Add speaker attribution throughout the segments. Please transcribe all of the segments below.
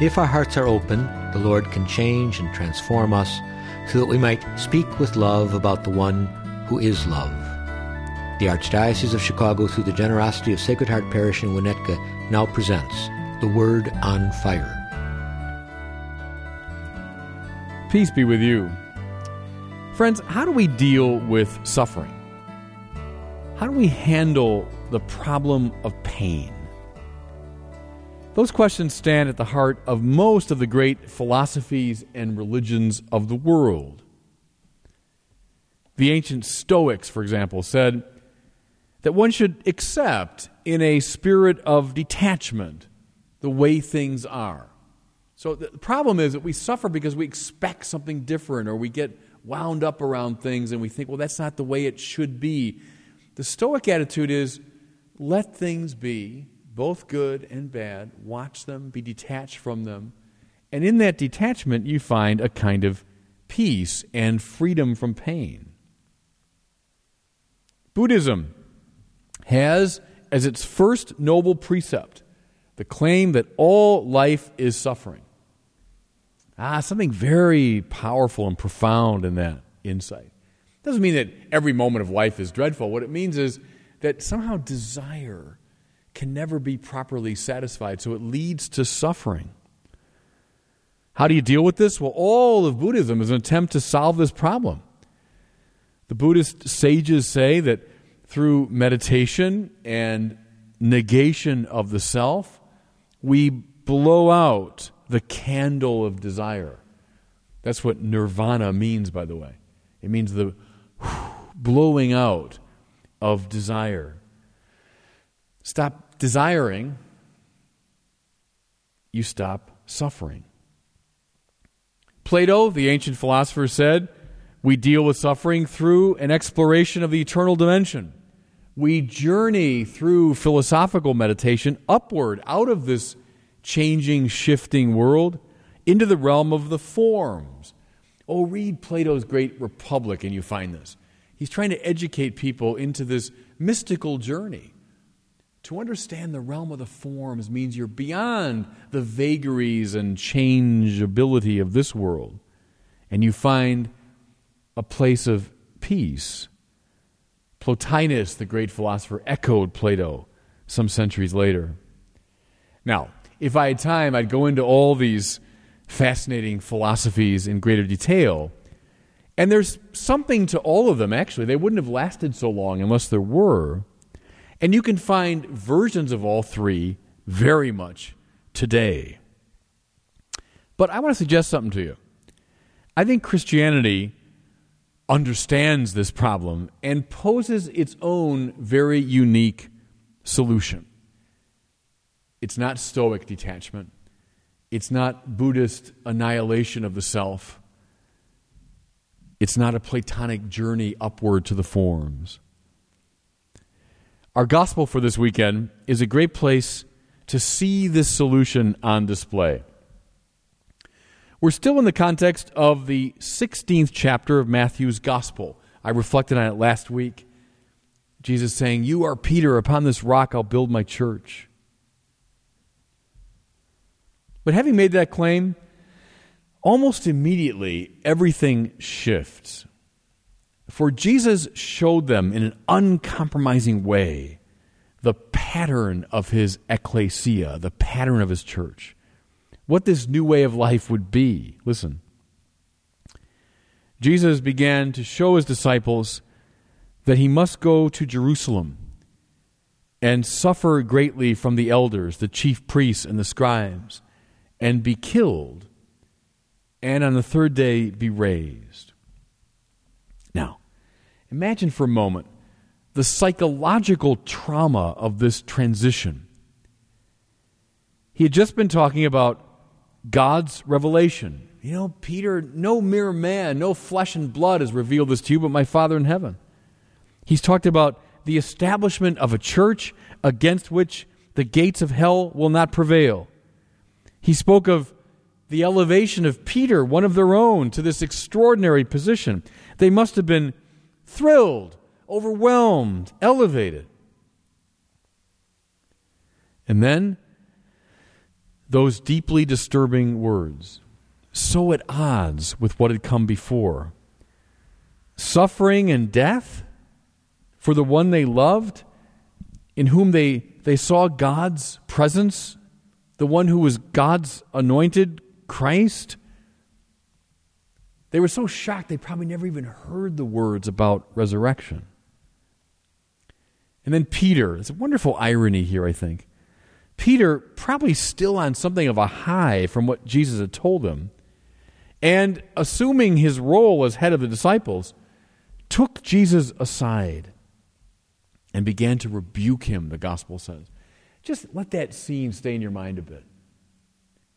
Speaker 1: If our hearts are open, the Lord can change and transform us so that we might speak with love about the one who is love. The Archdiocese of Chicago, through the generosity of Sacred Heart Parish in Winnetka, now presents The Word on Fire.
Speaker 2: Peace be with you. Friends, how do we deal with suffering? How do we handle the problem of pain? Those questions stand at the heart of most of the great philosophies and religions of the world. The ancient Stoics, for example, said that one should accept in a spirit of detachment the way things are. So the problem is that we suffer because we expect something different or we get wound up around things and we think, well, that's not the way it should be. The Stoic attitude is let things be both good and bad, watch them, be detached from them. And in that detachment, you find a kind of peace and freedom from pain. Buddhism has as its first noble precept the claim that all life is suffering. Ah, something very powerful and profound in that insight. It Doesn't mean that every moment of life is dreadful. What it means is that somehow desire can never be properly satisfied, so it leads to suffering. How do you deal with this? Well, all of Buddhism is an attempt to solve this problem. The Buddhist sages say that through meditation and negation of the self, we blow out the candle of desire. That's what nirvana means, by the way. It means the blowing out of desire. Stop desiring, you stop suffering. Plato, the ancient philosopher, said, We deal with suffering through an exploration of the eternal dimension. We journey through philosophical meditation upward out of this changing, shifting world into the realm of the forms. Oh, read Plato's Great Republic and you find this. He's trying to educate people into this mystical journey to understand the realm of the forms means you're beyond the vagaries and changeability of this world, and you find a place of peace. Plotinus, the great philosopher, echoed Plato some centuries later. Now, if I had time, I'd go into all these fascinating philosophies in greater detail. And there's something to all of them, actually. They wouldn't have lasted so long unless there were. And you can find versions of all three very much today. But I want to suggest something to you. I think Christianity understands this problem and poses its own very unique solution. It's not Stoic detachment, it's not Buddhist annihilation of the self, it's not a Platonic journey upward to the forms. Our gospel for this weekend is a great place to see this solution on display. We're still in the context of the 16th chapter of Matthew's gospel. I reflected on it last week. Jesus saying, You are Peter, upon this rock I'll build my church. But having made that claim, almost immediately everything shifts. For Jesus showed them in an uncompromising way the pattern of his ecclesia, the pattern of his church, what this new way of life would be. Listen. Jesus began to show his disciples that he must go to Jerusalem and suffer greatly from the elders, the chief priests, and the scribes, and be killed, and on the third day be raised. Now, Imagine for a moment the psychological trauma of this transition. He had just been talking about God's revelation, You know, Peter, no mere man, no flesh and blood has revealed this to you, but my Father in heaven. He's talked about the establishment of a church against which the gates of hell will not prevail. He spoke of the elevation of Peter, one of their own, to this extraordinary position. They must have been thrilled, overwhelmed, elevated. And then those deeply disturbing words, so at odds with what had come before. Suffering and death for the one they loved, in whom they, they saw God's presence, the one who was God's anointed Christ. They were so shocked they probably never even heard the words about resurrection. And then Peter, it's a wonderful irony here, I think. Peter, probably still on something of a high from what Jesus had told him, and assuming his role as head of the disciples, took Jesus aside and began to rebuke him, the gospel says. Just let that scene stay in your mind a bit.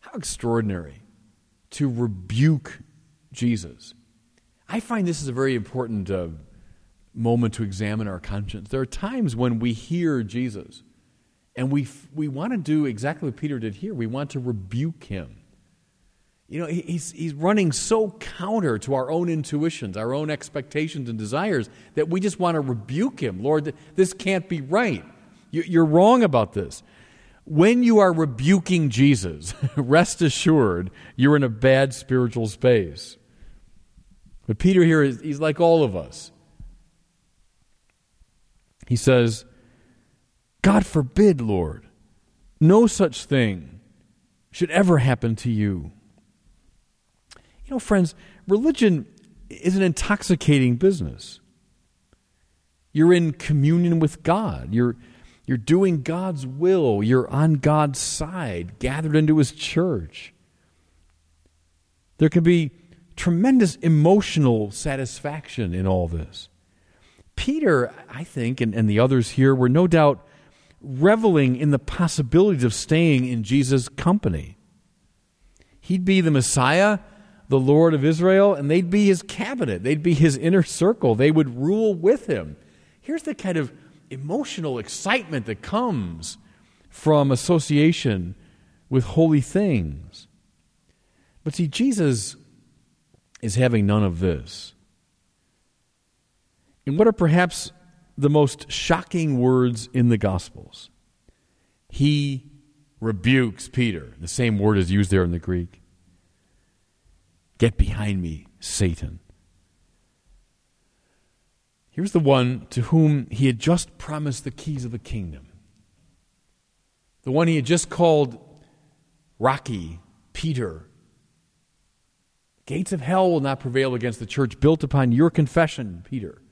Speaker 2: How extraordinary to rebuke Jesus. I find this is a very important uh, moment to examine our conscience. There are times when we hear Jesus and we, we want to do exactly what Peter did here. We want to rebuke him. You know, he's, he's running so counter to our own intuitions, our own expectations and desires, that we just want to rebuke him. Lord, this can't be right. You're wrong about this. When you are rebuking Jesus, rest assured you're in a bad spiritual space. But Peter here is he's like all of us. He says, God forbid, Lord, no such thing should ever happen to you. You know, friends, religion is an intoxicating business. You're in communion with God. You're, you're doing God's will. You're on God's side, gathered into His church. There can be tremendous emotional satisfaction in all this. Peter, I think, and, and the others here were no doubt reveling in the possibilities of staying in Jesus' company. He'd be the Messiah, the Lord of Israel, and they'd be his cabinet. They'd be his inner circle. They would rule with him. Here's the kind of emotional excitement that comes from association with holy things. But see, Jesus is having none of this. In what are perhaps the most shocking words in the Gospels. He rebukes Peter. The same word is used there in the Greek. Get behind me, Satan. Here's the one to whom he had just promised the keys of the kingdom. The one he had just called Rocky, Peter. Gates of hell will not prevail against the church built upon your confession, Peter.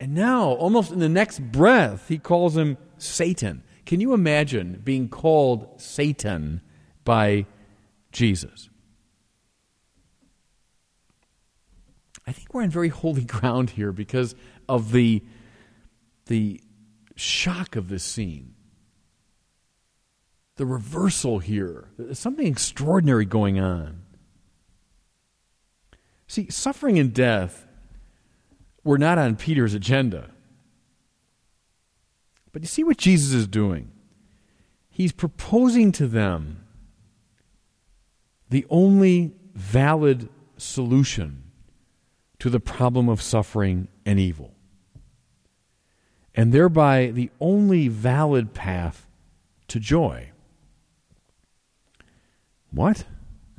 Speaker 2: And now, almost in the next breath, he calls him Satan. Can you imagine being called Satan by Jesus? I think we're on very holy ground here because of the, the shock of this scene. The reversal here. There's something extraordinary going on. See, suffering and death were not on Peter's agenda. But you see what Jesus is doing? He's proposing to them the only valid solution to the problem of suffering and evil, and thereby the only valid path to joy. What?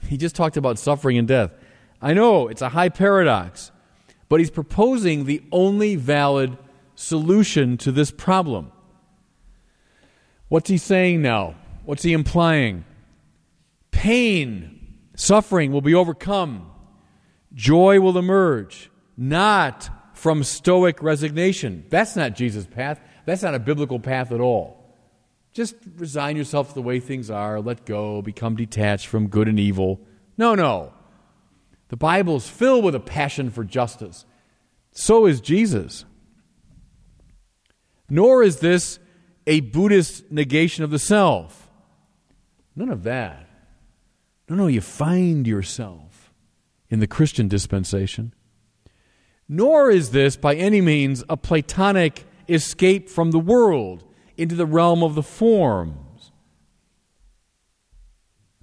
Speaker 2: He just talked about suffering and death. I know, it's a high paradox but he's proposing the only valid solution to this problem. What's he saying now? What's he implying? Pain, suffering will be overcome. Joy will emerge, not from stoic resignation. That's not Jesus' path. That's not a biblical path at all. Just resign yourself to the way things are, let go, become detached from good and evil. No, no. The Bible is filled with a passion for justice. So is Jesus. Nor is this a Buddhist negation of the self. None of that. No, no, you find yourself in the Christian dispensation. Nor is this by any means a Platonic escape from the world into the realm of the forms.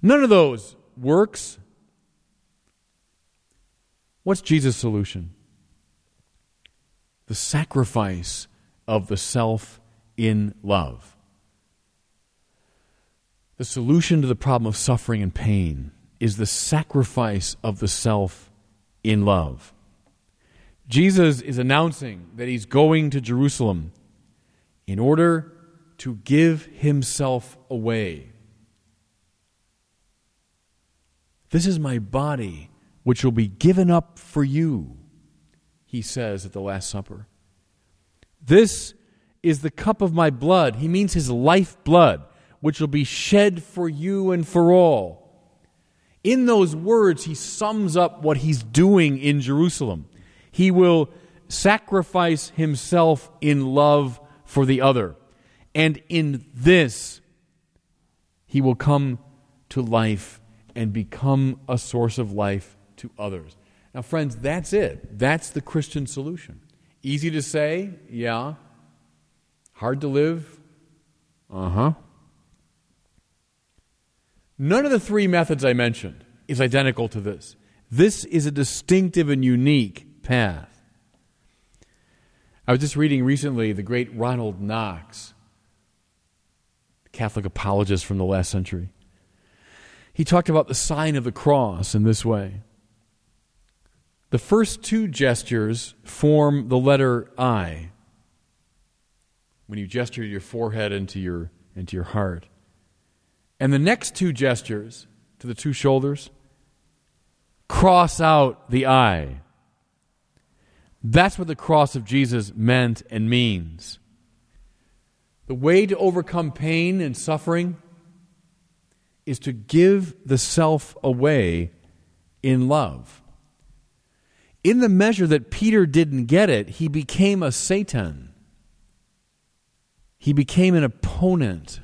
Speaker 2: None of those works. What's Jesus' solution? The sacrifice of the self in love. The solution to the problem of suffering and pain is the sacrifice of the self in love. Jesus is announcing that he's going to Jerusalem in order to give himself away. This is my body, which will be given up for you, he says at the Last Supper. This is the cup of my blood. He means his life blood, which will be shed for you and for all. In those words, he sums up what he's doing in Jerusalem. He will sacrifice himself in love for the other. And in this, he will come to life and become a source of life to others. Now, friends, that's it. That's the Christian solution. Easy to say, yeah. Hard to live, uh huh. None of the three methods I mentioned is identical to this. This is a distinctive and unique path. I was just reading recently the great Ronald Knox, Catholic apologist from the last century. He talked about the sign of the cross in this way. The first two gestures form the letter I. When you gesture your forehead into your, into your heart. And the next two gestures to the two shoulders cross out the I. That's what the cross of Jesus meant and means. The way to overcome pain and suffering is to give the self away in love. In the measure that Peter didn't get it, he became a Satan. He became an opponent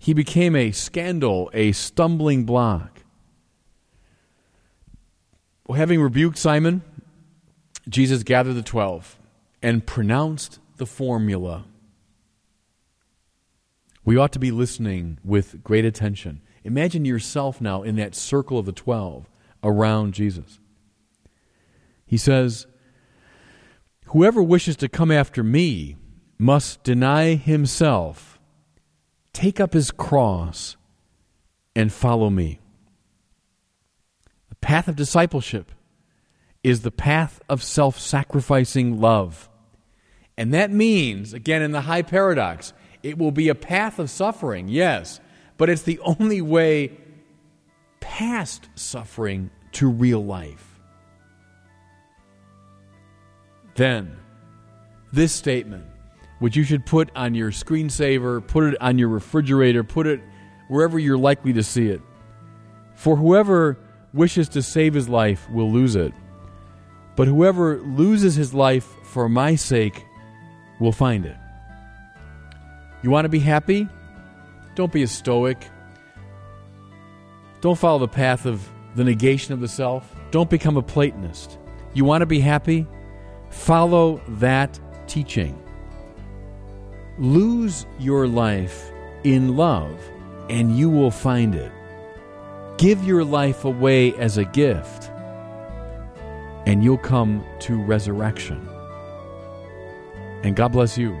Speaker 2: he became a scandal, a stumbling block. Well, having rebuked Simon, Jesus gathered the twelve and pronounced the formula. We ought to be listening with great attention. Imagine yourself now in that circle of the twelve around Jesus. He says, Whoever wishes to come after me must deny himself Take up his cross and follow me. The path of discipleship is the path of self sacrificing love. And that means, again, in the high paradox, it will be a path of suffering, yes, but it's the only way past suffering to real life. Then, this statement which you should put on your screensaver, put it on your refrigerator, put it wherever you're likely to see it. For whoever wishes to save his life will lose it, but whoever loses his life for my sake will find it. You want to be happy? Don't be a stoic. Don't follow the path of the negation of the self. Don't become a Platonist. You want to be happy? Follow that teaching. Lose your life in love, and you will find it. Give your life away as a gift, and you'll come to resurrection. And God bless you.